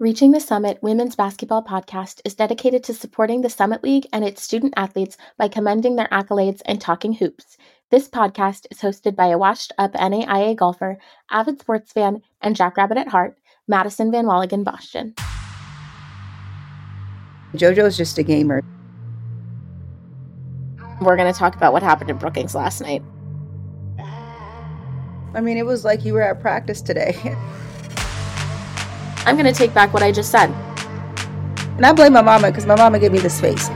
Reaching the Summit Women's Basketball Podcast is dedicated to supporting the Summit League and its student athletes by commending their accolades and talking hoops. This podcast is hosted by a washed up NAIA golfer, avid sports fan, and jackrabbit at heart, Madison Van Walligen Boston. JoJo's just a gamer. We're going to talk about what happened in Brookings last night. I mean, it was like you were at practice today. I'm going to take back what I just said. And I blame my mama because my mama gave me this face.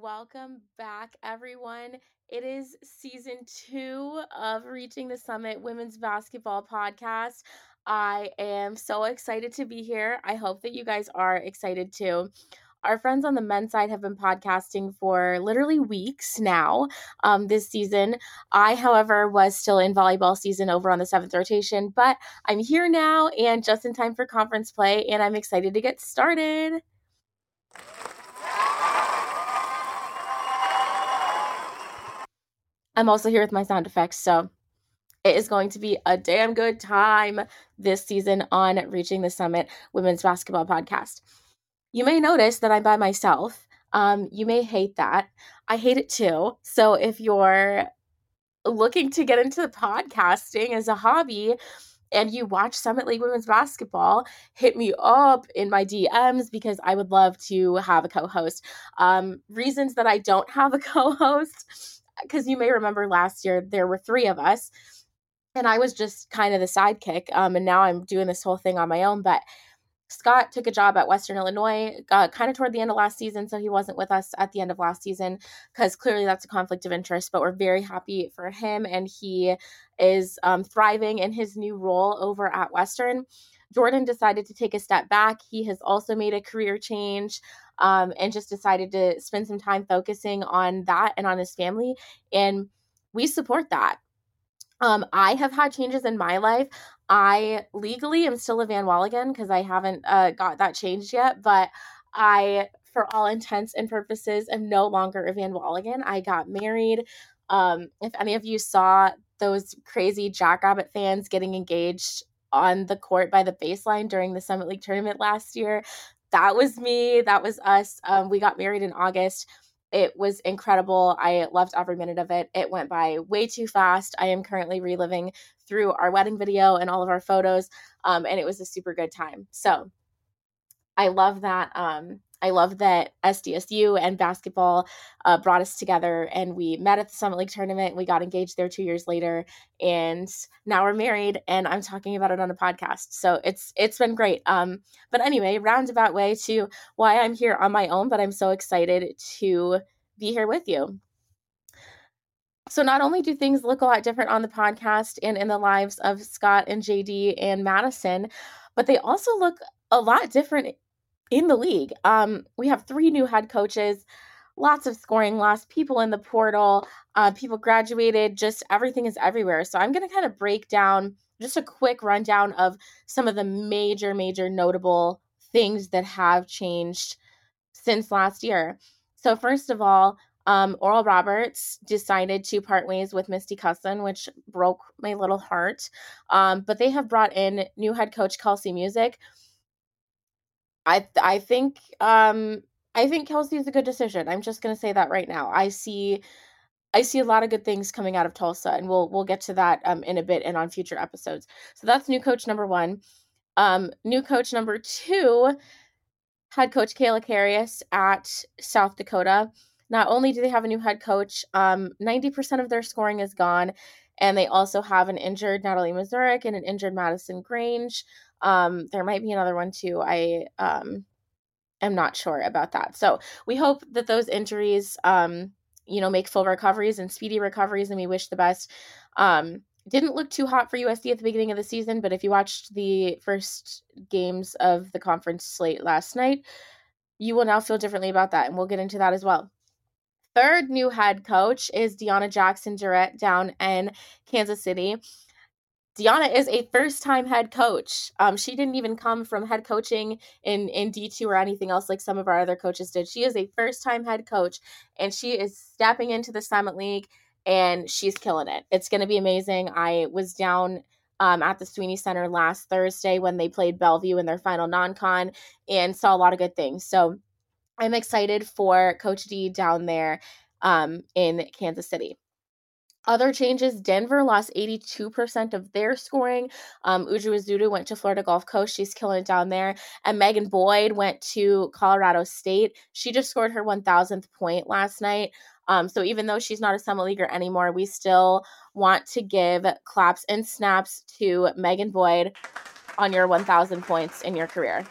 Welcome, back, everyone. It is season two of Reaching the Summit Women's Basketball Podcast. I am so excited to be here. I hope that you guys are excited too. Our friends on the men's side have been podcasting for literally weeks now um, this season. I, however, was still in volleyball season over on the seventh rotation, but I'm here now and just in time for conference play, and I'm excited to get started. I'm also here with my sound effects. So it is going to be a damn good time this season on Reaching the Summit Women's Basketball Podcast. You may notice that I'm by myself. Um, you may hate that. I hate it too. So if you're looking to get into the podcasting as a hobby, and you watch Summit League Women's Basketball, hit me up in my DMs because I would love to have a co host. Um, reasons that I don't have a co host because you may remember last year there were three of us and I was just kind of the sidekick. Um, and now I'm doing this whole thing on my own. But Scott took a job at Western Illinois uh, kind of toward the end of last season. So he wasn't with us at the end of last season because clearly that's a conflict of interest. But we're very happy for him. And he is um, thriving in his new role over at Western. Jordan decided to take a step back. He has also made a career change um, and just decided to spend some time focusing on that and on his family. And we support that. Um, I have had changes in my life. I legally am still a Van Walligen because I haven't uh, got that changed yet, but I, for all intents and purposes, am no longer a Van Walligen. I got married. Um, if any of you saw those crazy Jackrabbit fans getting engaged on the court by the baseline during the Summit League tournament last year, that was me. That was us. Um, we got married in August. It was incredible. I loved every minute of it. It went by way too fast. I am currently reliving through our wedding video and all of our photos, um, and it was a super good time. So I love that. Um, I love that SDSU and basketball uh, brought us together and we met at the Summit League tournament. We got engaged there two years later, and now we're married. And I'm talking about it on a podcast, so it's it's been great. Um, but anyway, roundabout way to why I'm here on my own, but I'm so excited to be here with you. So not only do things look a lot different on the podcast and in the lives of Scott and JD and Madison, but they also look a lot different in the league. Um, we have three new head coaches, lots of scoring loss, people in the portal, uh, people graduated, just everything is everywhere. So I'm going to kind of break down just a quick rundown of some of the major, major notable things that have changed since last year. So, first of all, um, Oral Roberts decided to part ways with Misti Cussen, which broke my little heart. Um, but they have brought in new head coach Kelsi Musick, I I think um I think Kelsi is a good decision. I'm just gonna say that right now. I see I see a lot of good things coming out of Tulsa, and we'll we'll get to that um, in a bit and on future episodes. So that's new coach number one. Um, new coach number two, head coach Kayla Karius at South Dakota. Not only do they have a new head coach, um, 90% of their scoring is gone, and they also have an injured Natalie Mazurek and an injured Madison Grange. Um, there might be another one too. I um, am not sure about that. So we hope that those injuries, um, you know, make full recoveries and speedy recoveries, and we wish the best. Um, didn't look too hot for USD at the beginning of the season, but if you watched the first games of the conference slate last night, you will now feel differently about that. And we'll get into that as well. Third new head coach is Dionnah Jackson Durrett down in Kansas City. Dionnah is a first time head coach. Um, she didn't even come from head coaching in, in D2 or anything else like some of our other coaches did. She is a first time head coach and she is stepping into the Summit League and she's killing it. It's going to be amazing. I was down um, at the Swinney Center last Thursday when they played Bellevue in their final non con and saw a lot of good things. So I'm excited for Coach D down there um, in Kansas City. Other changes Denver lost 82% of their scoring. Um, Uju Ezeudu went to Florida Gulf Coast. She's killing it down there. And Megan Boyd went to Colorado State. She just scored her 1000th point last night. Um, so even though she's not a Summit Leaguer anymore, we still want to give claps and snaps to Megan Boyd on your 1000 points in your career.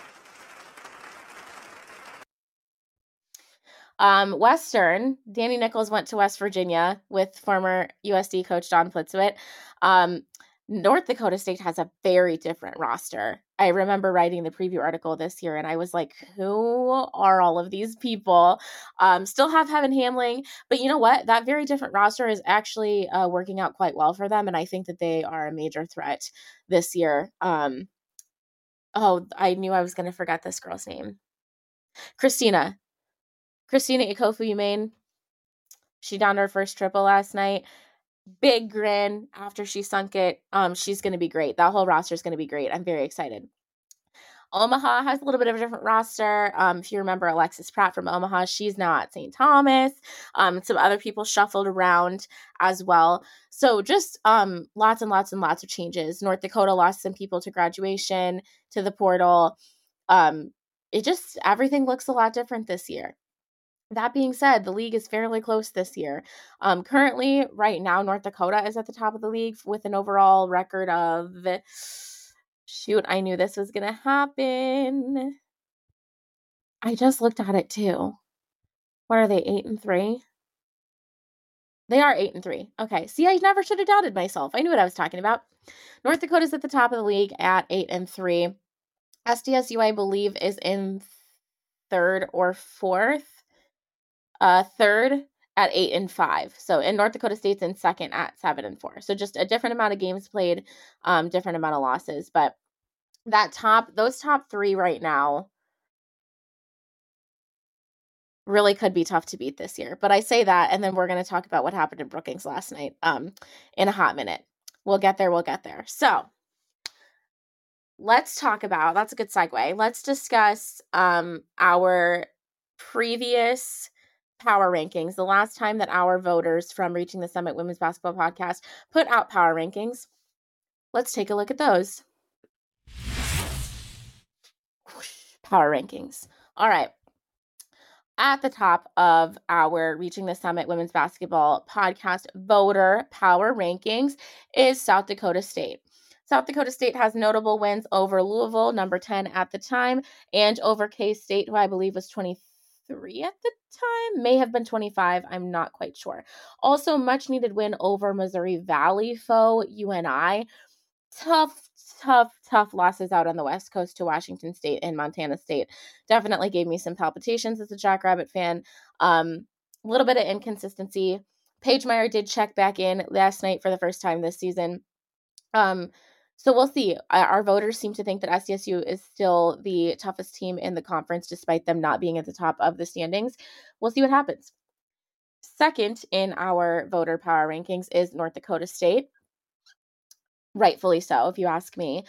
Um, Western, Danny Nichols went to West Virginia with former USD coach Dawn Plitzuweit. Um, North Dakota State has a very different roster. I remember writing the preview article this year and I was like, who are all of these people? Um, still have Heaven Hamling, but you know what? That very different roster is actually uh, working out quite well for them. And I think that they are a major threat this year. Um, oh, I knew I was going to forget this girl's name. Christina. Christina Ikofu Umain. She downed her first triple last night big grin after she sunk it. Um, she's going to be great. That whole roster is going to be great. I'm very excited. Omaha has a little bit of a different roster. Um, if you remember Alexis Pratt from Omaha, she's now at St. Thomas. Um, some other people shuffled around as well. So just um, lots and lots and lots of changes. North Dakota lost some people to graduation, to the portal. Um, it just everything looks a lot different this year. That being said, the league is fairly close this year. Um, currently, right now, North Dakota is at the top of the league with an overall record of. Shoot, I knew this was going to happen. I just looked at it too. What are they, eight and three? They are eight and three. Okay. See, I never should have doubted myself. I knew what I was talking about. North Dakota's at the top of the league at eight and three. SDSU, I believe, is in third or fourth uh, third at eight and five. So in North Dakota State's in second at seven and four. So just a different amount of games played, um, different amount of losses. But that top, those top three right now really could be tough to beat this year. But I say that, and then we're going to talk about what happened in Brookings last night um, in a hot minute. We'll get there, we'll get there. So let's talk about that's a good segue. Let's discuss um, our previous power rankings. The last time that our voters from Reaching the Summit Women's Basketball Podcast put out power rankings, let's take a look at those. Power rankings. All right. At the top of our Reaching the Summit Women's Basketball Podcast voter power rankings is South Dakota State. South Dakota State has notable wins over Louisville, number 10 at the time, and over K State, who I believe was 23 23 at the time, may have been 25. I'm not quite sure. Also, much needed win over Missouri Valley foe UNI. Tough, tough, tough losses out on the West Coast to Washington State and Montana State. Definitely gave me some palpitations as a Jackrabbit fan. Um, a little bit of inconsistency. Paige Meyer did check back in last night for the first time this season. Um, so we'll see. Our voters seem to think that SDSU is still the toughest team in the conference, despite them not being at the top of the standings. We'll see what happens. Second in our voter power rankings is North Dakota State. Rightfully so, if you ask me.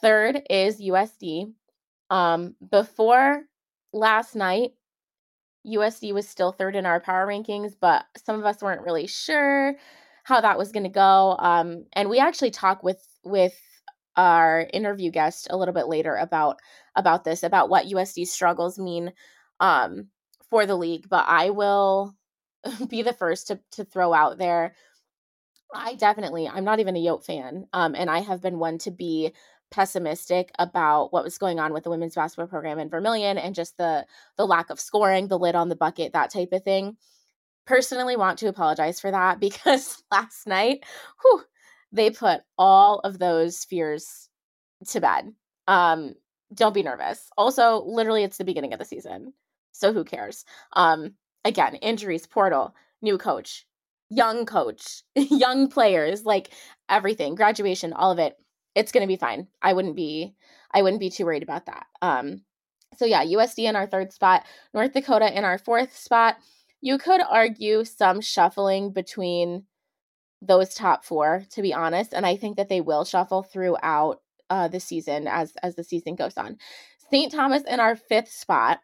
Third is USD. Um, before last night, USD was still third in our power rankings, but some of us weren't really sure how that was going to go. Um, and we actually talked with with our interview guest a little bit later about about this about what USD struggles mean um, for the league. But I will be the first to to throw out there. I definitely I'm not even a Yote fan, um, and I have been one to be pessimistic about what was going on with the women's basketball program in Vermillion and just the the lack of scoring, the lid on the bucket, that type of thing. Personally, want to apologize for that because last night, whew, they put all of those fears to bed. Um, don't be nervous. Also, literally, it's the beginning of the season. So who cares? Um, again, injuries, portal, new coach, young coach, young players, like everything, graduation, all of it. It's going to be fine. I wouldn't be I wouldn't be too worried about that. Um so yeah, USD in our third spot, North Dakota in our fourth spot. You could argue some shuffling between those top 4 to be honest, and I think that they will shuffle throughout uh the season as as the season goes on. St. Thomas in our fifth spot.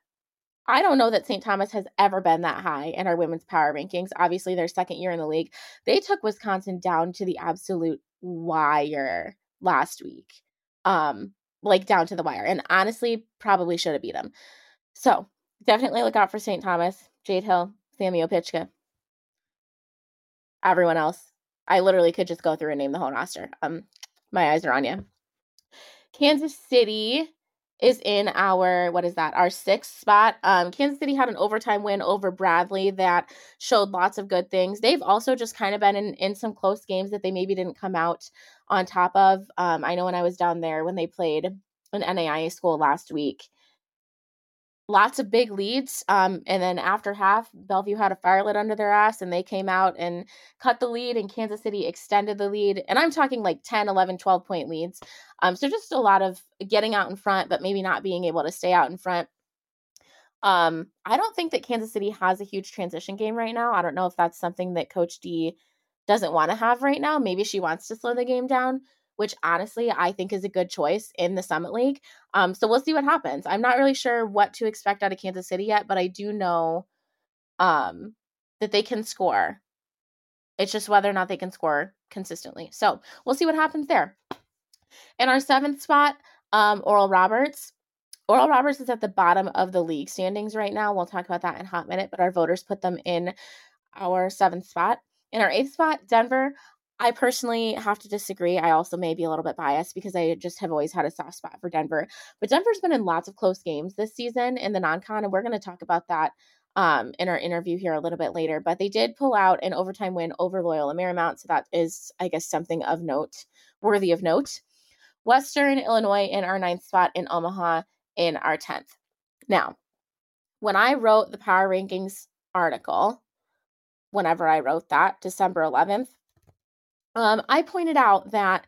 I don't know that St. Thomas has ever been that high in our women's power rankings. Obviously, their second year in the league. They took Wisconsin down to the absolute wire last week. Um, like down to the wire. And honestly, probably should have beat them. So definitely look out for St. Thomas, Jade Hill, Sammy Opichka, everyone else. I literally could just go through and name the whole roster. Um, my eyes are on you. Kansas City is in our what is that our sixth spot um kansas city had an overtime win over bradley that showed lots of good things they've also just kind of been in in some close games that they maybe didn't come out on top of um i know when i was down there when they played an naia school last week lots of big leads. Um, and then after half, Bellevue had a fire lit under their ass and they came out and cut the lead, and Kansas City extended the lead. And I'm talking like 10, 11, 12 point leads. Um, so just a lot of getting out in front, but maybe not being able to stay out in front. Um, I don't think that Kansas City has a huge transition game right now. I don't know if that's something that Coach D doesn't want to have right now. Maybe she wants to slow the game down which honestly I think is a good choice in the Summit League. Um, so we'll see what happens. I'm not really sure what to expect out of Kansas City yet, but I do know um, that they can score. It's just whether or not they can score consistently. So we'll see what happens there. In our seventh spot, um, Oral Roberts. Oral Roberts is at the bottom of the league standings right now. We'll talk about that in a hot minute, but our voters put them in our seventh spot. In our eighth spot, Denver. I personally have to disagree. I also may be a little bit biased because I just have always had a soft spot for Denver. But Denver's been in lots of close games this season in the non con, and we're going to talk about that um, in our interview here a little bit later. But they did pull out an overtime win over Loyola Marymount. So that is, I guess, something of note, worthy of note. Western Illinois in our ninth spot, in Omaha in our 10th. Now, when I wrote the power rankings article, whenever I wrote that, December 11th, um, I pointed out that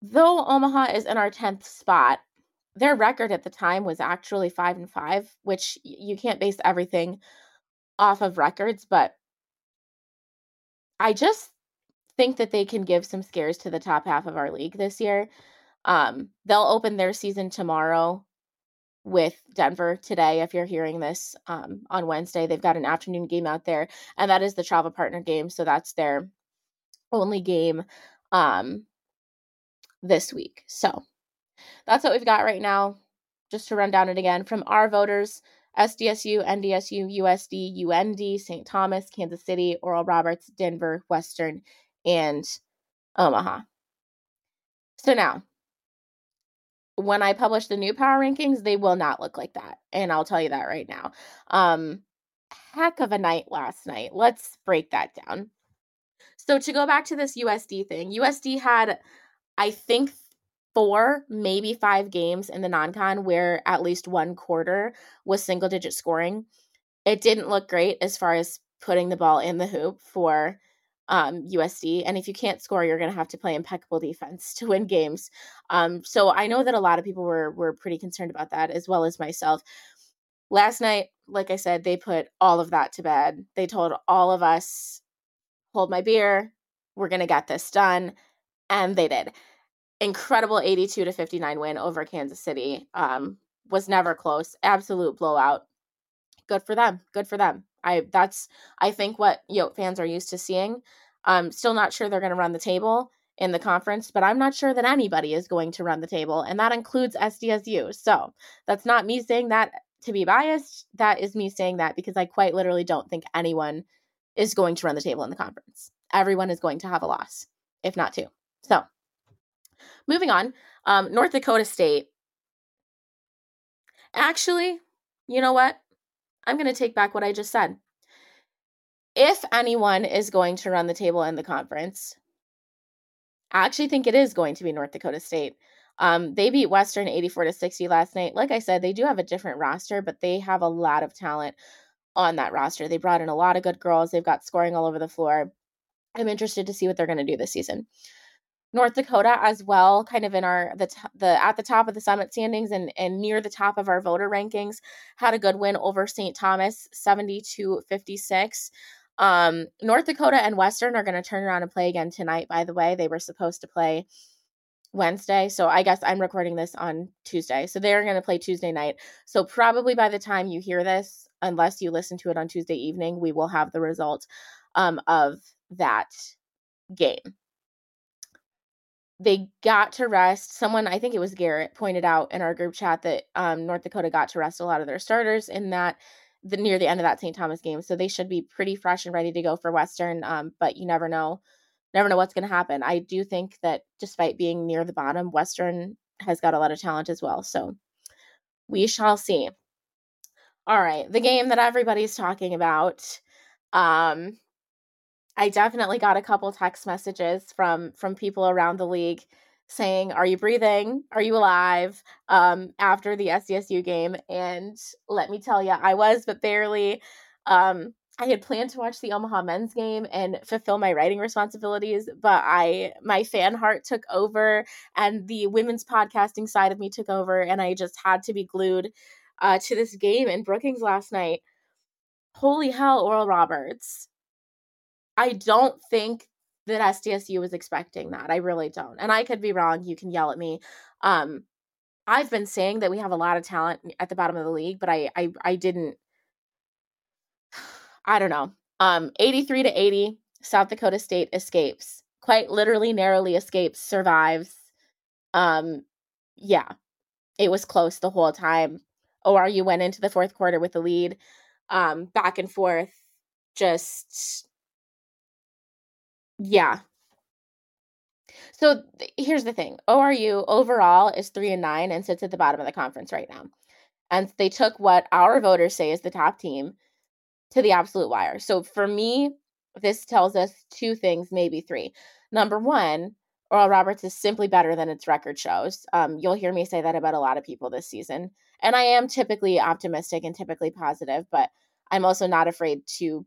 though Omaha is in our 10th spot, their record at the time was actually 5 and 5, which you can't base everything off of records, but I just think that they can give some scares to the top half of our league this year. Um, they'll open their season tomorrow with Denver today. If you're hearing this um, on Wednesday, they've got an afternoon game out there, and that is the travel partner game. So that's their only game um this week. So that's what we've got right now. Just to run down it again from our voters SDSU, NDSU, USD, UND, St. Thomas, Kansas City, Oral Roberts, Denver, Western, and Omaha. So now, when I publish the new power rankings, they will not look like that. And I'll tell you that right now. Um, heck of a night last night. Let's break that down. So to go back to this USD thing, USD had, I think, four, maybe five games in the non con where at least one quarter was single digit scoring. It didn't look great as far as putting the ball in the hoop for um, USD. And if you can't score, you're going to have to play impeccable defense to win games. Um, so I know that a lot of people were were pretty concerned about that, as well as myself. Last night, like I said, they put all of that to bed. They told all of us hold my beer. We're going to get this done. And they did. Incredible 82 to 59 win over Kansas City. Um, was never close. Absolute blowout. Good for them. Good for them. I that's I think what Yote fans are used to seeing. I'm still not sure they're going to run the table in the conference, but I'm not sure that anybody is going to run the table, and that includes SDSU. So that's not me saying that to be biased. That is me saying that because I quite literally don't think anyone is going to run the table in the conference. Everyone is going to have a loss, if not two. So, moving on, um, North Dakota State. Actually, you know what? I'm going to take back what I just said. If anyone is going to run the table in the conference, I actually think it is going to be North Dakota State. Um, they beat Western 84 to 60 last night. Like I said, they do have a different roster, but they have a lot of talent on that roster. They brought in a lot of good girls. They've got scoring all over the floor. I'm interested to see what they're going to do this season. North Dakota as well, kind of in our the the at the top of the summit standings and and near the top of our voter rankings, had a good win over St. Thomas, 72 56. Um, North Dakota and Western are going to turn around and play again tonight. By the way, they were supposed to play Wednesday, so I guess I'm recording this on Tuesday. So they're going to play Tuesday night. So probably by the time you hear this, unless you listen to it on Tuesday evening, we will have the result um, of that game they got to rest. Someone, I think it was Garrett, pointed out in our group chat that um, North Dakota got to rest a lot of their starters in that the near the end of that St. Thomas game. So they should be pretty fresh and ready to go for Western. Um, but you never know, never know what's going to happen. I do think that despite being near the bottom, Western has got a lot of talent as well. So we shall see. All right, the game that everybody's talking about. Um, I definitely got a couple text messages from from people around the league saying, "Are you breathing? Are you alive?" Um, after the SDSU game, and let me tell you, I was, but barely. Um, I had planned to watch the Omaha men's game and fulfill my writing responsibilities, but I my fan heart took over, and the women's podcasting side of me took over, and I just had to be glued uh, to this game in Brookings last night. Holy hell, Oral Roberts! I don't think that SDSU was expecting that. I really don't. And I could be wrong. You can yell at me. Um, I've been saying that we have a lot of talent at the bottom of the league, but I I, I didn't I don't know. Um 83 to 80, South Dakota State escapes. Quite literally narrowly escapes, survives. Um yeah. It was close the whole time. ORU went into the fourth quarter with the lead. Um back and forth just yeah. So th- here's the thing. ORU overall is 3 and 9 and sits at the bottom of the conference right now. And they took what our voters say is the top team to the absolute wire. So for me, this tells us two things, maybe three. Number one, Oral Roberts is simply better than its record shows. Um, you'll hear me say that about a lot of people this season. And I am typically optimistic and typically positive, but I'm also not afraid to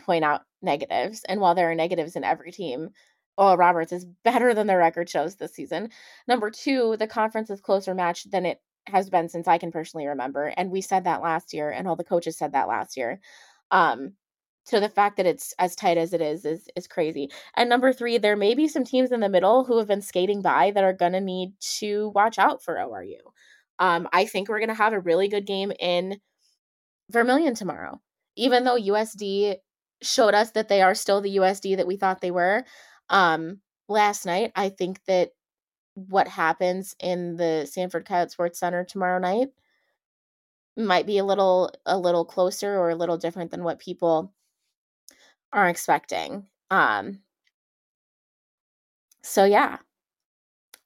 point out negatives. And while there are negatives in every team, Oral Roberts is better than the record shows this season. Number two, the conference is closer matched than it has been since I can personally remember. And we said that last year, and all the coaches said that last year. Um, so the fact that it's as tight as it is is is crazy. And number three, there may be some teams in the middle who have been skating by that are gonna need to watch out for ORU. Um, I think we're gonna have a really good game in Vermillion tomorrow. Even though USD showed us that they are still the USD that we thought they were. Um, last night, I think that what happens in the Sanford Coyote Sports Center tomorrow night might be a little a little closer or a little different than what people are expecting. Um, so yeah.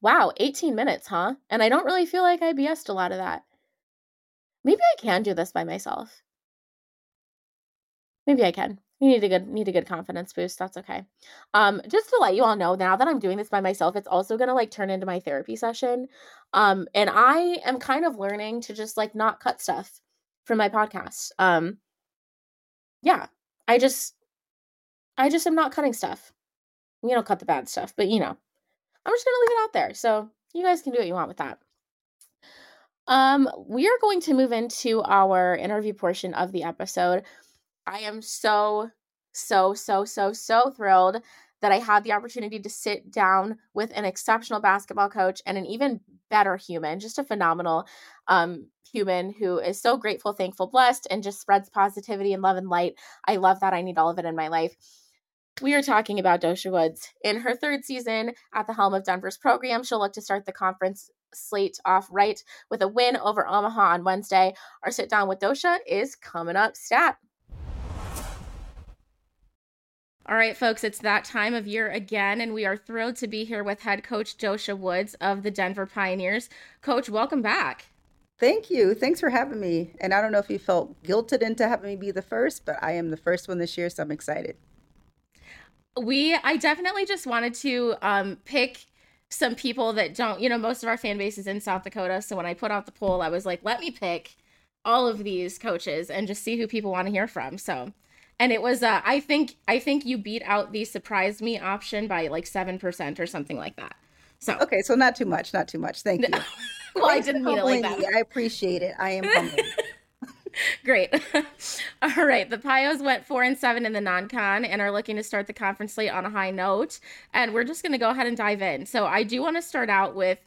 Wow, 18 minutes, huh? And I don't really feel like I BS'd a lot of that. Maybe I can do this by myself. Maybe I can. You need a good need a good confidence boost. That's okay. Um, just to let you all know, now that I'm doing this by myself, it's also gonna like turn into my therapy session. Um, and I am kind of learning to just like not cut stuff from my podcast. Um, yeah, I just I just am not cutting stuff. You don't cut the bad stuff, but you know, I'm just gonna leave it out there. So you guys can do what you want with that. Um, we are going to move into our interview portion of the episode. I am so, so, so, so, so thrilled that I had the opportunity to sit down with an exceptional basketball coach and an even better human, just a phenomenal um, human who is so grateful, thankful, blessed, and just spreads positivity and love and light. I love that. I need all of it in my life. We are talking about Doshia Woods. In her third season at the helm of Denver's program, she'll look to start the conference slate off right with a win over Omaha on Wednesday. Our sit down with Doshia is coming up stat. All right, folks, it's that time of year again, and we are thrilled to be here with head coach Doshia Woods of the Denver Pioneers. Coach, welcome back. Thank you. Thanks for having me. And I don't know if you felt guilted into having me be the first, but I am the first one this year, so I'm excited. We, I definitely just wanted to um, pick some people that don't, you know, most of our fan base is in South Dakota. So when I put out the poll, I was like, let me pick all of these coaches and just see who people want to hear from. So, and it was, uh, I think, I think you beat out the surprise me option by like 7% or something like that. So, okay. So not too much, not too much. Thank you. well, I didn't mean it like that. I appreciate it. I am humbled. Great. All right. The Pios went four and seven in the non con and are looking to start the conference slate on a high note. And we're just going to go ahead and dive in. So I do want to start out with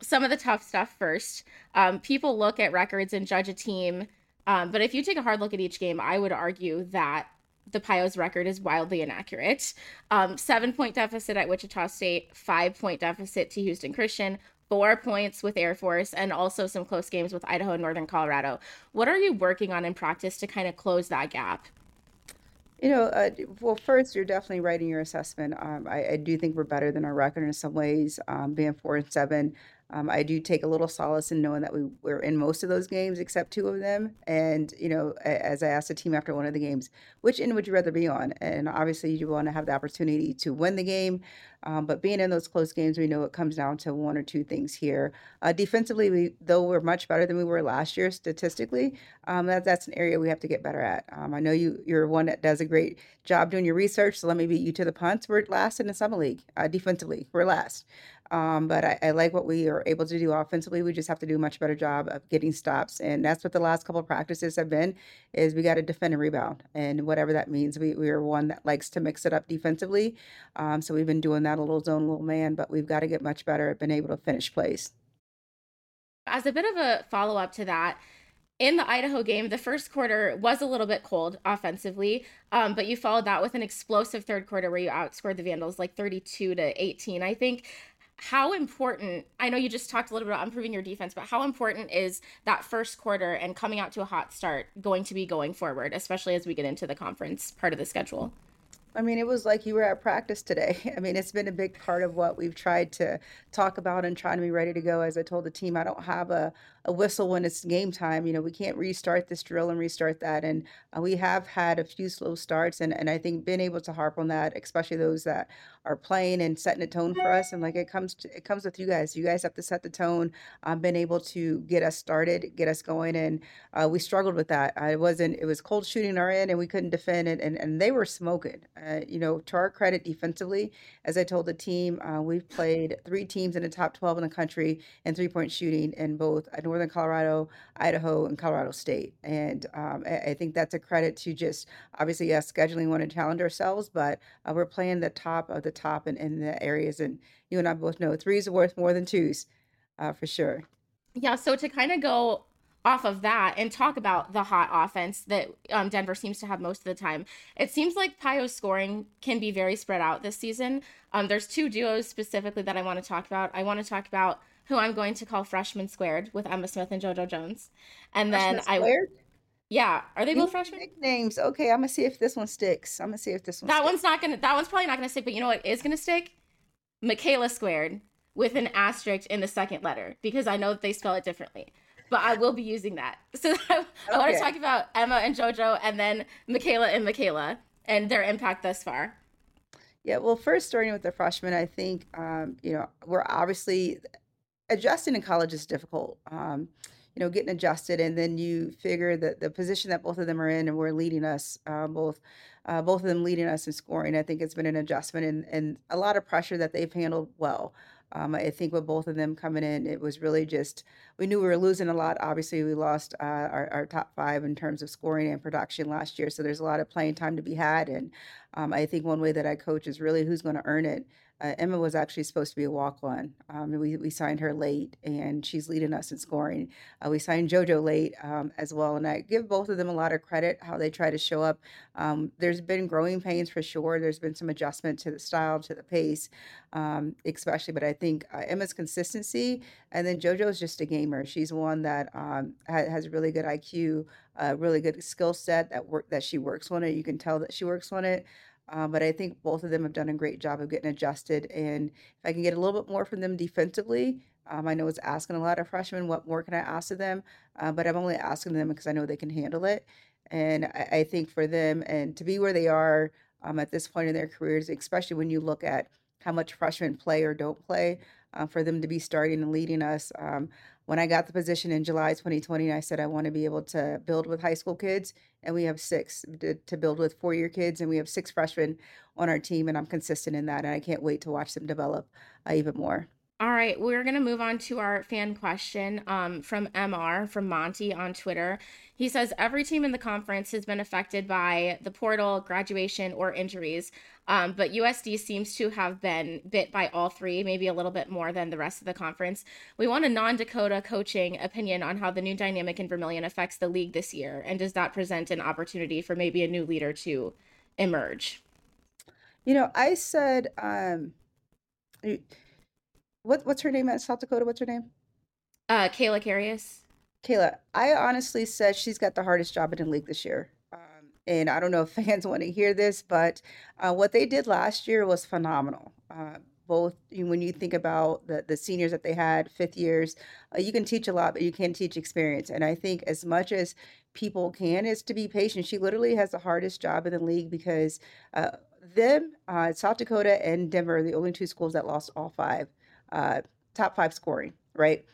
some of the tough stuff first. Um, people look at records and judge a team. Um, but if you take a hard look at each game, I would argue that the Pios record is wildly inaccurate. Um, seven point deficit at Wichita State, five point deficit to Houston Christian, four points with Air Force and also some close games with Idaho and Northern Colorado. What are you working on in practice to kind of close that gap? You know, uh, well, first, you're definitely right in your assessment. Um, I, I, do think we're better than our record in some ways, um, being four and seven. Um, I do take a little solace in knowing that we were in most of those games except two of them. And, you know, as I asked the team after one of the games, which end would you rather be on? And obviously, you want to have the opportunity to win the game. Um, but being in those close games, we know it comes down to one or two things here. Uh, defensively, we though we're much better than we were last year statistically, um, that, that's an area we have to get better at. Um, I know you you're one that does a great job doing your research, so let me beat you to the punts. We're last in the Summit League uh, defensively. We're last. Um, but I, I, like what we are able to do offensively. We just have to do a much better job of getting stops, and that's what the last couple of practices have been. Is we got to defend and rebound, and whatever that means. We we are one that likes to mix it up defensively, um, so we've been doing that a little zone, little man. But we've got to get much better at being able to finish plays. As a bit of a follow up to that, in the Idaho game, the first quarter was a little bit cold offensively, um, but you followed that with an explosive third quarter where you outscored the Vandals like 32 to 18, I think how important i know you just talked a little bit about improving your defense but how important is that first quarter and coming out to a hot start going to be going forward especially as we get into the conference part of the schedule I mean, it was like you were at practice today. I mean, it's been a big part of what we've tried to talk about and trying to be ready to go. As I told the team, I don't have a, a whistle when it's game time. You know, we can't restart this drill and restart that. And uh, we have had a few slow starts. And, and I think being able to harp on that, especially those that are playing and setting a tone for us. And like it comes to, it comes with you guys. You guys have to set the tone. I've been able to get us started, get us going. And uh, we struggled with that. I wasn't, it was cold shooting our end and we couldn't defend it. And, and they were smoking. Uh, you know, to our credit defensively, as I told the team, uh, we've played three teams in the top 12 in the country in three point shooting in both uh, Northern Colorado, Idaho, and Colorado State. And um, I, I, think that's a credit to just obviously, yes, scheduling want to challenge ourselves, but uh, we're playing the top of the top in, in the areas. And you and I both know threes are worth more than twos uh, for sure. Yeah. So to kind of go off of that and talk about the hot offense that um, Denver seems to have most of the time. It seems like Pio's scoring can be very spread out this season. Um, there's two duos specifically that I want to talk about. I want to talk about who I'm going to call freshman squared with Emma Smith and JoJo Jones, and freshman then I. squared? Yeah, are they both freshmen? Nicknames. Okay, I'm gonna see if this one sticks. I'm gonna see if this one. That sticks. one's not gonna. That one's probably not gonna stick. But you know what is gonna stick? Michaela squared with an asterisk in the second letter because I know that they spell it differently but I will be using that. So I, okay. I want to talk about Emma and JoJo and then Michaela and Michaela and their impact thus far. Yeah, well, first starting with the freshmen, I think um, you know we're obviously adjusting in college is difficult. Um, you know, getting adjusted, and then you figure that the position that both of them are in, and we're leading us, uh, both uh, both of them leading us in scoring. I think it's been an adjustment and, and a lot of pressure that they've handled well. Um, I think with both of them coming in, it was really just we knew we were losing a lot. Obviously, we lost uh, our, our, top five in terms of scoring and production last year, so there's a lot of playing time to be had. And um, I think one way that I coach is really who's going to earn it. Uh, Emma was actually supposed to be a walk on. Um, we, we signed her late, and she's leading us in scoring. Uh, we signed JoJo late um, as well, and I give both of them a lot of credit how they try to show up. Um, there's been growing pains for sure. There's been some adjustment to the style, to the pace, um, especially. But I think uh, Emma's consistency, and then JoJo is just a gamer. She's one that um, has really good IQ, really good skill set that work that she works on it. You can tell that she works on it. Um, but I think both of them have done a great job of getting adjusted. And if I can get a little bit more from them defensively, um, I know it's asking a lot of freshmen. What more can I ask of them? Uh, but I'm only asking them because I know they can handle it. And I, I think for them and to be where they are um, at this point in their careers, especially when you look at how much freshmen play or don't play, uh, for them to be starting and leading us. Um, when I got the position in July 2020, I said I want to be able to build with high school kids, and we have six to, build with four year kids, and we have six freshmen on our team, and I'm consistent in that, and I can't wait to watch them develop uh, even more. All right, we're going to move on to our fan question um, from MR, from Monty on Twitter. He says every team in the conference has been affected by the portal, graduation, or injuries, um, but USD seems to have been bit by all three, maybe a little bit more than the rest of the conference. We want a non Dakota coaching opinion on how the new dynamic in Vermillion affects the league this year, and does that present an opportunity for maybe a new leader to emerge? You know, I said, um, what what's her name at South Dakota? What's her name? Uh, Kayla Karius. Kayla, I honestly said she's got the hardest job in the league this year. Um, and I don't know if fans want to hear this, but uh, what they did last year was phenomenal. Uh, both when you think about the, the seniors that they had, fifth years, uh, you can teach a lot, but you can't teach experience. And I think as much as people can is to be patient. She literally has the hardest job in the league because uh, them, uh, South Dakota and Denver are the only two schools that lost all five uh, top five scoring, right?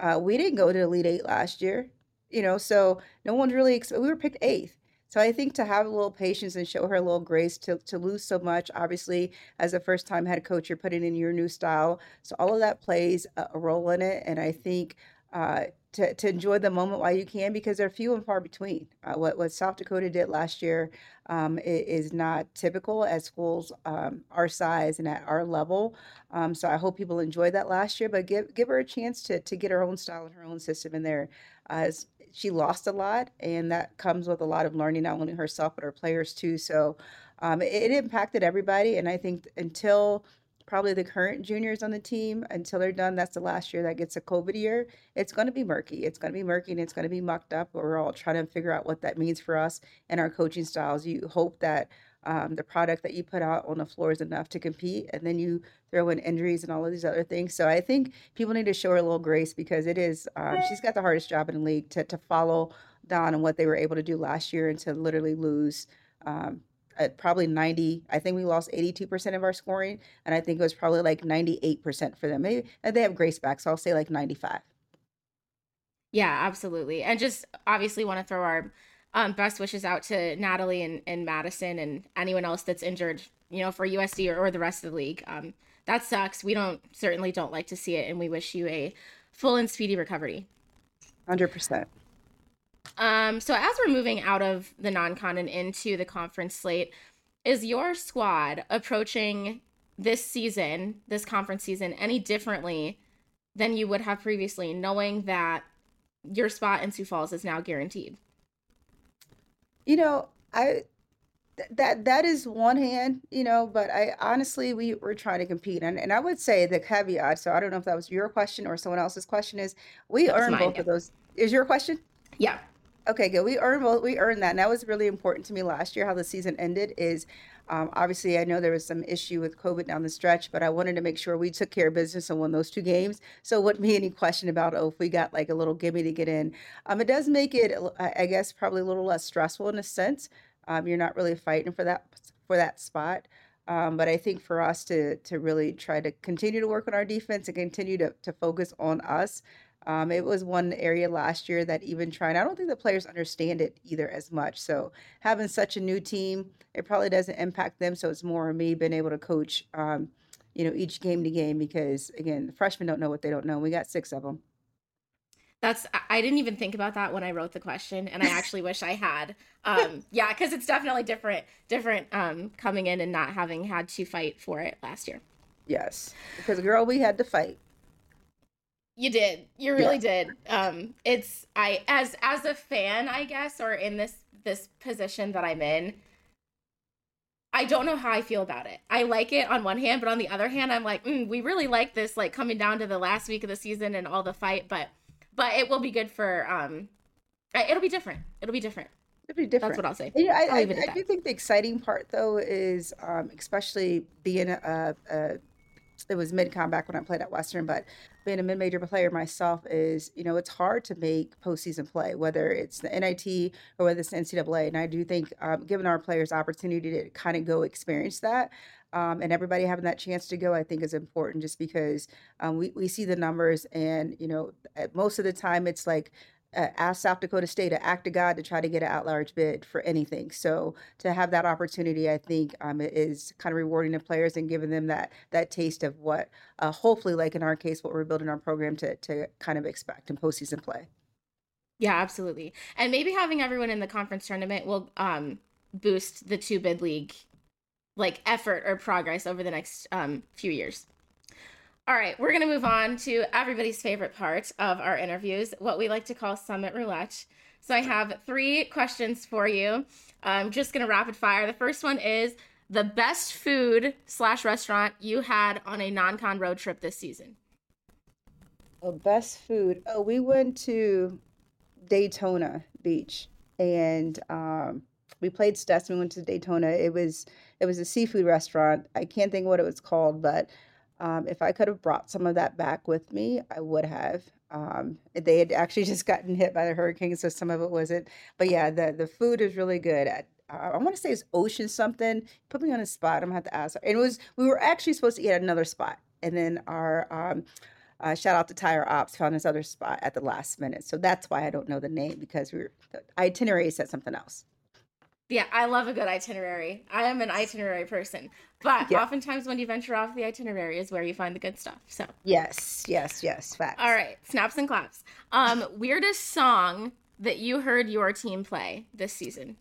Uh, we didn't go to Elite Eight last year, you know, so no one's really, we were picked eighth. So I think to have a little patience and show her a little grace to, to lose so much, obviously, as a first time head coach, you're putting in your new style. So all of that plays a, role in it. And I think uh, to, to enjoy the moment while you can because they're few and far between. Uh, what, what South Dakota did last year um, is not typical at schools um, our size and at our level. Um, so I hope people enjoyed that last year, but give give her a chance to to get her own style and her own system in there. Uh, she lost a lot, and that comes with a lot of learning, not only herself but her players too. So um, it, it impacted everybody, and I think until probably the current juniors on the team until they're done. That's the last year that gets a COVID year. It's going to be murky. It's going to be murky and it's going to be mucked up. But we're all trying to figure out what that means for us and our coaching styles. You hope that um, the product that you put out on the floor is enough to compete, and then you throw in injuries and all of these other things. So I think people need to show her a little grace because it is um, she's got the hardest job in the league to to follow Dawn and what they were able to do last year and to literally lose um, at probably 90 i think we lost 82% of our scoring and i think it was probably like 98% for them. Maybe they have grace back so i'll say like 95 yeah absolutely and just obviously want to throw our um, best wishes out to natalie and, and madison and anyone else that's injured you know for usd or, or the rest of the league. Um, that sucks. We don't certainly don't like to see it and we wish you a full and speedy recovery. 100% um, so as we're moving out of the non-con and into the conference slate, is your squad approaching this season, this conference season, any differently than you would have previously, knowing that your spot in Sioux Falls is now guaranteed? You know, I that that is one hand, you know, but I honestly we we're trying to compete, and and I would say the caveat. So I don't know if that was your question or someone else's question. Is we earn both yeah. of those? Is your question? Yeah. Okay, good. We earned well, we earned that. And that was really important to me last year. How the season ended is um, obviously I know there was some issue with COVID down the stretch, but I wanted to make sure we took care of business and won those two games. So it wouldn't be any question about oh if we got like a little gimme to get in. Um, it does make it I guess probably a little less stressful in a sense. Um, you're not really fighting for that for that spot. Um, but I think for us to to really try to continue to work on our defense and continue to to focus on us um, it was one area last year that even trying, I don't think the players understand it either as much. So having such a new team, it probably doesn't impact them. So it's more me being able to coach, um, you know, each game to game because again, the freshmen don't know what they don't know. We got six of them. That's I didn't even think about that when I wrote the question, and I actually wish I had. Um, yeah, because it's definitely different, different um, coming in and not having had to fight for it last year. Yes, because girl, we had to fight. You did. You really yeah. did. Um it's I as as a fan, I guess, or in this this position that I'm in, I don't know how I feel about it. I like it on one hand, but on the other hand, I'm like, mm, we really like this, like coming down to the last week of the season and all the fight, but but it will be good for um, it'll be different. It'll be different. It'll be different. That's what I'll say. Yeah, I, I, I do think the exciting part though is, um, especially being a, a it was Mid-Con back when I played at Western, but being a mid major player myself is, you know, it's hard to make postseason play, whether it's the NIT or whether it's the NCAA. And I do think, um, giving our players opportunity to kind of go experience that, um, and everybody having that chance to go, I think is important just because um, we, we see the numbers and, you know, most of the time it's like, uh, ask South Dakota State to act of God to try to get an at-large bid for anything. So to have that opportunity, I think um, is kind of rewarding the players and giving them that that taste of what, uh, hopefully, like in our case, what we're building our program to to kind of expect in postseason play. Yeah, absolutely. And maybe having everyone in the conference tournament will um, boost the two bid league like effort or progress over the next um, few years. All right, we're going to move on to everybody's favorite part of our interviews, what we like to call Summit Roulette. So I have three questions for you. I'm just going to rapid fire. The first one is the best food slash restaurant you had on a non-con road trip this season. Oh, best food. Oh, we went to Daytona Beach and um, we played Stetson. We went to Daytona. It was it was a seafood restaurant. I can't think what it was called, but um, if I could have brought some of that back with me, I would have. Um, they had actually just gotten hit by the hurricane, so some of it wasn't. But yeah, the the food is really good. At, uh, I want to say it's Ocean something. Put me on a spot. I'm gonna have to ask. And it was we were actually supposed to eat at another spot, and then our um, uh, shout out to Tire Ops found this other spot at the last minute. So that's why I don't know the name because we were the itinerary said something else. Yeah, I love a good itinerary. I am an itinerary person. But yeah. oftentimes when you venture off the itinerary is where you find the good stuff. So Yes, yes, yes. Facts. All right. Snaps and claps. Um, weirdest song that you heard your team play this season.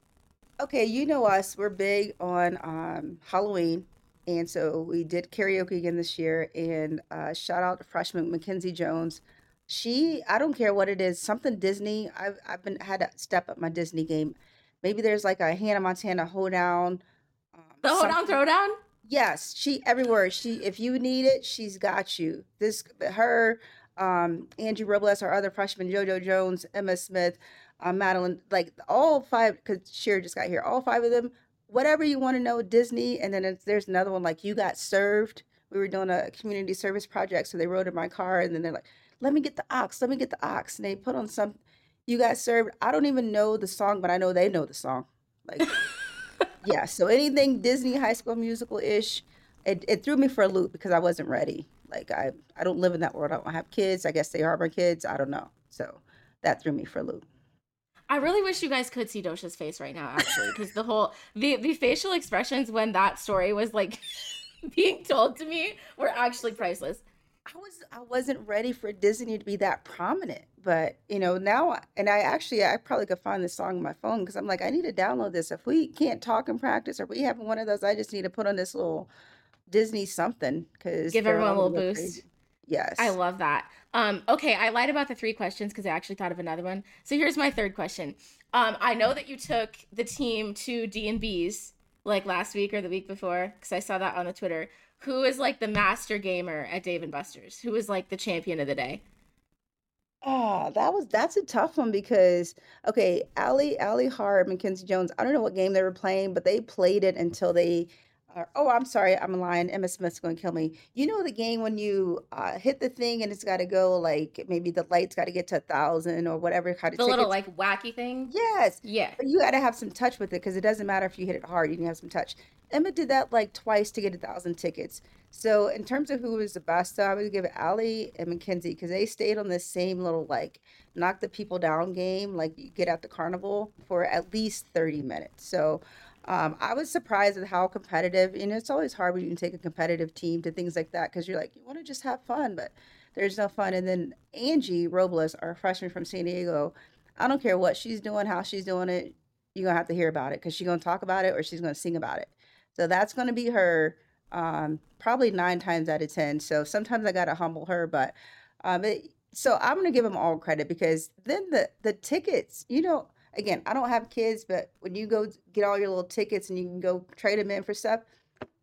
Okay, you know us. We're big on um, Halloween. And so we did karaoke again this year. And uh, shout out to freshman Mackenzie Jones. She, I don't care what it is, something Disney. I've I've been had to step up my Disney game. Maybe there's like a Hannah Montana hoedown. Um, the hoedown throwdown. Yes, she everywhere. She if you need it, she's got you. This her, um, Angie Robles, our other freshman, JoJo Jones, Emma Smith, uh, Madeline, like all five. Because Sheer just got here. All five of them whatever you want to know Disney. And then there's another one like You Got Served. We were doing a community service project, so they rode in my car, and then they're like, "Let me get the ox, let me get the ox," and they put on some. You got served. I don't even know the song, but I know they know the song. Like, yeah. So anything Disney High School Musical ish, it, it threw me for a loop because I wasn't ready. Like I I don't live in that world. I don't have kids. I guess they are my kids. I don't know. So that threw me for a loop. I really wish you guys could see Doshia's face right now, actually, because the whole the the facial expressions when that story was like being told to me were actually priceless. I was I wasn't ready for Disney to be that prominent, but you know now, and I actually I probably could find this song on my phone because I'm like I need to download this. If we can't talk and practice, or we have one of those, I just need to put on this little Disney something because give everyone a little boost. Crazy. Yes. I love that. Um, okay, I lied about the three questions because I actually thought of another one. So here's my third question. Um, I know that you took the team to D and B's like last week or the week before because I saw that on the Twitter. Who is like the master gamer at Dave and Buster's? Who is like the champion of the day? Oh, that was that's a tough one because okay, Allie, Allie Hart, Mackenzie Jones. I don't know what game they were playing, but they played it until they or, oh, I'm sorry, I'm lying. Emma Smith's going to kill me. You know the game when you uh, hit the thing and it's got to go like maybe the lights got to get to a thousand or whatever kind of the little like wacky thing. Yes. Yeah. But you got to have some touch with it because it doesn't matter if you hit it hard. You can have some touch. Emma did that like twice to get a thousand tickets. So in terms of who was the best, I would give it Allie and Mackenzie because they stayed on the same little like knock the people down game, like you get at the carnival for at least 30 minutes. So um, I was surprised at how competitive, and it's always hard when you take a competitive team to things like that because you're like, you want to just have fun, but there's no fun. And then Angie Robles, our freshman from San Diego, I don't care what she's doing, how she's doing it, you're going to have to hear about it because she's going to talk about it or she's going to sing about it. So that's going to be her um, probably nine times out of 10. So sometimes I got to humble her, but um, it, so I'm going to give them all credit because then the, the tickets, you know, again, I don't have kids, but when you go get all your little tickets and you can go trade them in for stuff,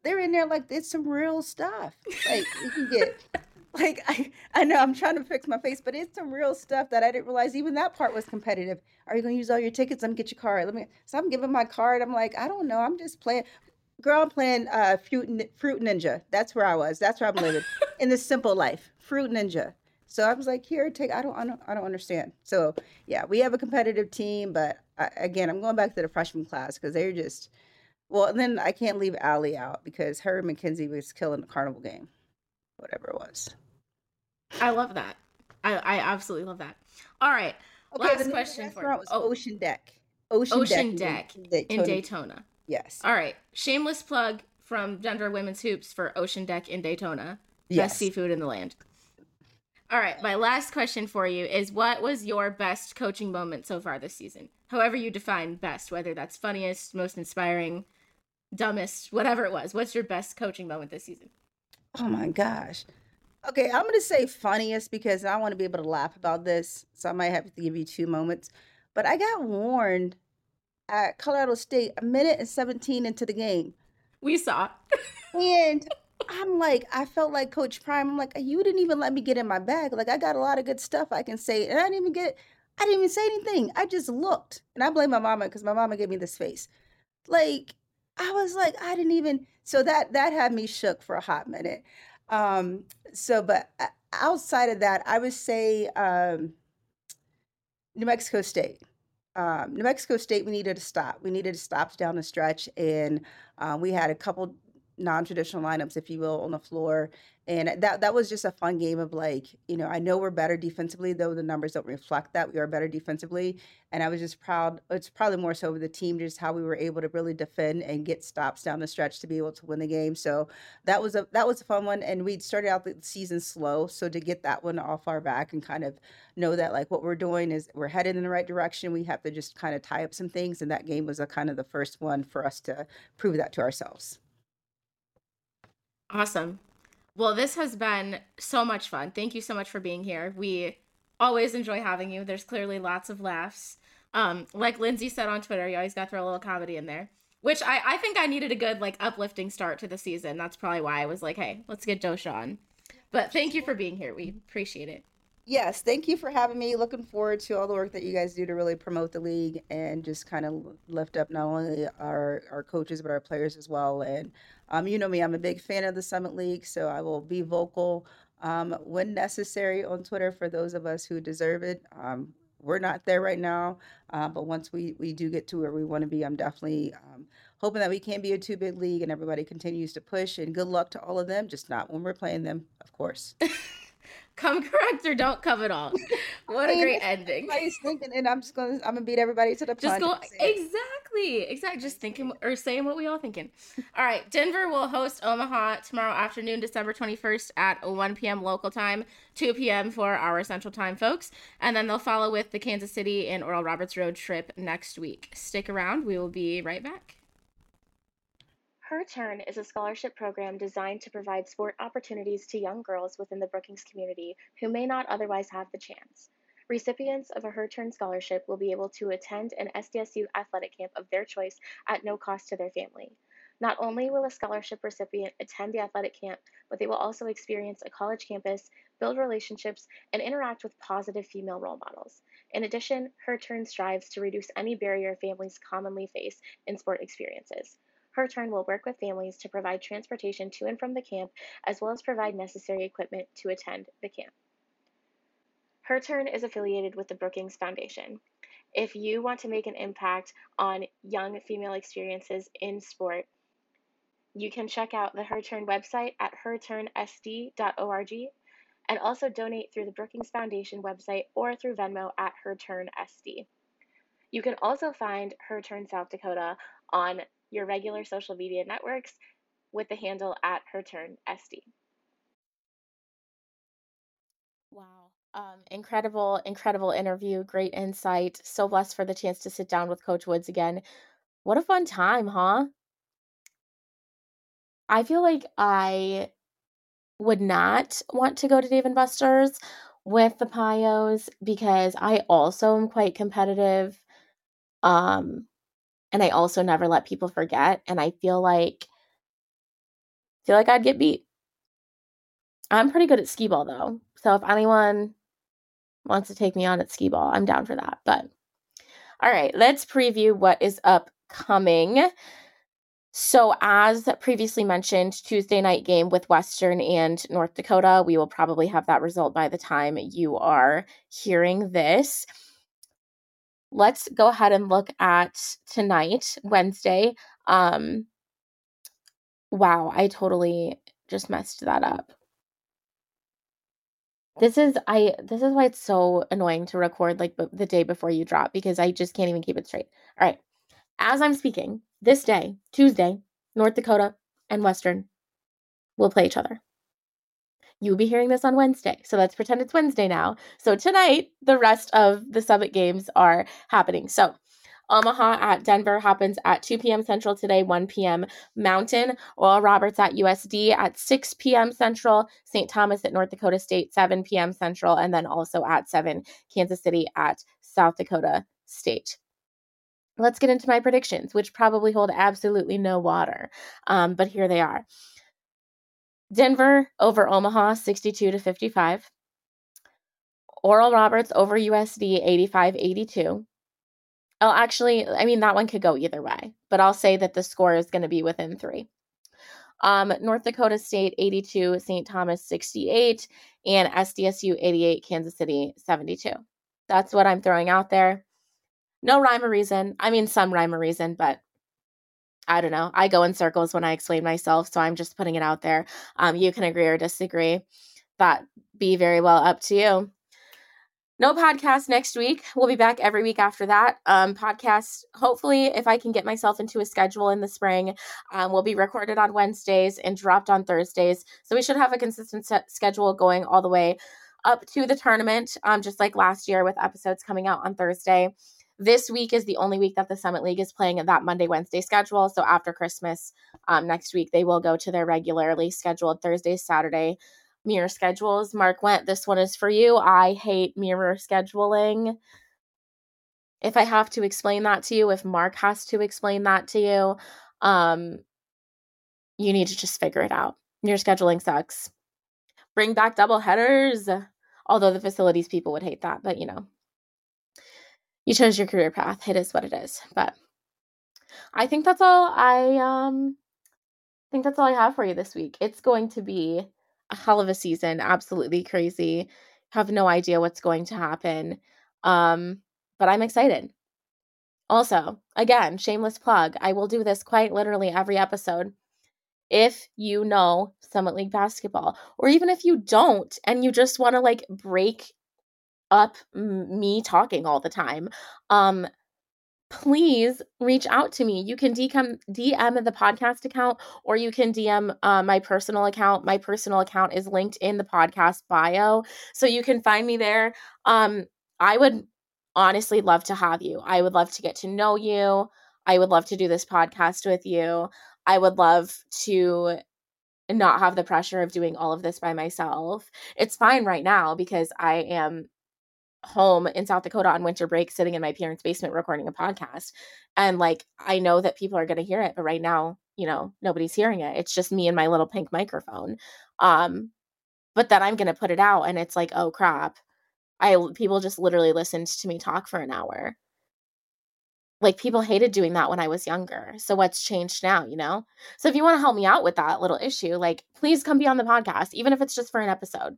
they're in there like it's some real stuff. Like you can get like I, I know I'm trying to fix my face, but it's some real stuff that I didn't realize even that part was competitive. Are you gonna use all your tickets? Let me get your card. Let me so I'm giving my card. I'm like, I don't know. I'm just playing. Girl, I'm playing uh fruit fruit ninja. That's where I was. That's where I'm living. in the simple life. Fruit ninja. So I was like, here, take. I don't, I don't, I don't understand. So yeah, we have a competitive team, but I, again, I'm going back to the freshman class because they're just, Well, and then I can't leave Allie out because her and Mackenzie was killing the carnival game, whatever it was. I love that. I, I absolutely love that. All right. Okay, last the question for was oh, Ocean Deck. Ocean, Ocean Deck, Deck in Daytona. in Daytona. Yes. All right. Shameless plug from Denver Women's Hoops for Ocean Deck in Daytona. Yes. Best seafood in the land. All right. My last question for you is what was your best coaching moment so far this season? However you define best, whether that's funniest, most inspiring, dumbest, whatever it was. What's your best coaching moment this season? Oh my gosh. Okay, I'm gonna say funniest because I want to be able to laugh about this, so I might have to give you two moments. But I got warned at Colorado State a minute and 17 into the game. We saw. And I'm like, I felt like Coach Prime. I'm like, you didn't even let me get in my bag. Like, I got a lot of good stuff I can say. And I didn't even get, I didn't even say anything. I just looked. And I blame my mama because my mama gave me this face. Like, I was like, I didn't even, so that, that had me shook for a hot minute. Um, so, but uh, outside of that, I would say, um, New Mexico State. Um, New Mexico State, we needed to stop. We needed to stop down the stretch, and uh, we had a couple non-traditional lineups, if you will, on the floor. And that that was just a fun game of like, you know, I know we're better defensively, though the numbers don't reflect that. We are better defensively. And I was just proud, it's probably more so with the team, just how we were able to really defend and get stops down the stretch to be able to win the game. So that was a that was a fun one. And we started out the season slow. So to get that one off our back and kind of know that like what we're doing is we're headed in the right direction. We have to just kind of tie up some things. And that game was a kind of the first one for us to prove that to ourselves. Awesome. Well, this has been so much fun. Thank you so much for being here. We always enjoy having you. There's clearly lots of laughs. Um, like Lindsay said on Twitter, you always got to throw a little comedy in there, which I, I think I needed a good, like, uplifting start to the season. That's probably why I was like, hey, let's get Josh on. But thank you for being here. We appreciate it. Yes, thank you for having me. Looking forward to all the work that you guys do to really promote the league and just kind of lift up not only our, our coaches but our players as well. And um, you know me, I'm a big fan of the Summit League, so I will be vocal um, when necessary on Twitter for those of us who deserve it. Um, we're not there right now, uh, but once we we do get to where we want to be, I'm definitely um, hoping that we can be a two big league and everybody continues to push. And good luck to all of them, just not when we're playing them, of course. come correct or don't come at all. What a great ending. Everybody's thinking, and I'm just gonna, I'm gonna beat everybody to the Just punch. go say it. exactly, exactly. Just thinking or saying what we all thinking. All right, Denver will host Omaha tomorrow afternoon, December twenty first at one p.m. local time, two p.m. for our Central Time folks, and then they'll follow with the Kansas City and Oral Roberts road trip next week. Stick around; we will be right back. Her Turn is a scholarship program designed to provide sport opportunities to young girls within the Brookings community who may not otherwise have the chance. Recipients of a Her Turn scholarship will be able to attend an SDSU athletic camp of their choice at no cost to their family. Not only will a scholarship recipient attend the athletic camp, but they will also experience a college campus, build relationships, and interact with positive female role models. In addition, Her Turn strives to reduce any barrier families commonly face in sport experiences. Her Turn will work with families to provide transportation to and from the camp, as well as provide necessary equipment to attend the camp. Her Turn is affiliated with the Brookings Foundation. If you want to make an impact on young female experiences in sport, you can check out the Her Turn website at herturnsd.org and also donate through the Brookings Foundation website or through Venmo at herturnsd. You can also find Her Turn South Dakota on your regular social media networks with the handle at her turn SD. Wow. Um, incredible, incredible interview. Great insight. So blessed for the chance to sit down with Coach Woods again. What a fun time, huh? I feel like I would not want to go to Dave and Buster's with the Pios because I also am quite competitive. Um, and I also never let people forget. And I feel like feel like I'd get beat. I'm pretty good at skee ball though. So if anyone wants to take me on at skee ball, I'm down for that. But all right, let's preview what is upcoming. So, as previously mentioned, Tuesday night game with Western and North Dakota. We will probably have that result by the time you are hearing this. Let's go ahead and look at tonight, Wednesday. Um, wow, I totally just messed that up. This is I this is why it's so annoying to record like the day before you drop because I just can't even keep it straight. All right. As I'm speaking, this day, Tuesday, North Dakota and Western will play each other. You'll be hearing this on Wednesday. So let's pretend it's Wednesday now. So tonight, the rest of the Summit games are happening. So Omaha at Denver happens at 2 p.m. Central today, 1 p.m. Mountain. Oral Roberts at USD at 6 p.m. Central. St. Thomas at North Dakota State, 7 p.m. Central. And then also at 7, Kansas City at South Dakota State. Let's get into my predictions, which probably hold absolutely no water. Um, but here they are. Denver over Omaha 62 to 55. Oral Roberts over USD 85 82. Oh, actually, I mean, that one could go either way, but I'll say that the score is going to be within three. Um, North Dakota State 82, St. Thomas 68, and SDSU 88, Kansas City 72. That's what I'm throwing out there. No rhyme or reason. I mean, some rhyme or reason, but I don't know. I go in circles when I explain myself, so I'm just putting it out there. Um, you can agree or disagree. That be very well up to you. No podcast next week. We'll be back every week after that. Um, podcast, hopefully, if I can get myself into a schedule in the spring, um, will be recorded on Wednesdays and dropped on Thursdays. So we should have a consistent schedule going all the way up to the tournament, um, just like last year with episodes coming out on Thursday. This week is the only week that the Summit League is playing that Monday, Wednesday schedule. So after Christmas, um, next week, they will go to their regularly scheduled Thursday, Saturday mirror schedules. Mark went, this one is for you. I hate mirror scheduling. If I have to explain that to you, if Mark has to explain that to you, um, you need to just figure it out. Mirror scheduling sucks. Bring back double headers. Although the facilities people would hate that, but you know, you chose your career path. It is what it is. But I think that's all I um think that's all I have for you this week. It's going to be a hell of a season, absolutely crazy. Have no idea what's going to happen. Um but I'm excited. Also, again, shameless plug. I will do this quite literally every episode. If you know Summit League basketball, or even if you don't and you just want to like break up me talking all the time, um, please reach out to me. You can DM, DM the podcast account or you can DM uh, my personal account. My personal account is linked in the podcast bio. So you can find me there. Um, I would honestly love to have you. I would love to get to know you. I would love to do this podcast with you. I would love to not have the pressure of doing all of this by myself. It's fine right now because I am home in South Dakota on winter break, sitting in my parents' basement recording a podcast. And like, I know that people are going to hear it, but right now, you know, nobody's hearing it. It's just me and my little pink microphone. Um, but then I'm going to put it out and it's like, oh crap. I people just literally listened to me talk for an hour. Like people hated doing that when I was younger. So what's changed now, you know? So if you want to help me out with that little issue, like please come be on the podcast, even if it's just for an episode.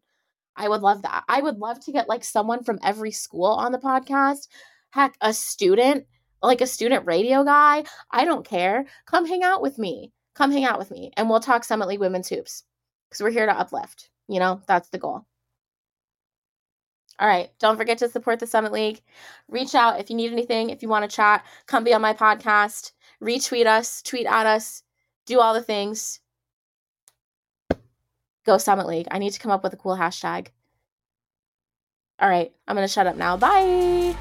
I would love that. I would love to get like someone from every school on the podcast. Heck, a student, like a student radio guy. I don't care. Come hang out with me. Come hang out with me and we'll talk Summit League Women's Hoops because we're here to uplift. You know, that's the goal. All right. Don't forget to support the Summit League. Reach out if you need anything. If you want to chat, come be on my podcast. Retweet us, tweet at us, do all the things. Go Summit League. I need to come up with a cool hashtag. All right, I'm going to shut up now. Bye.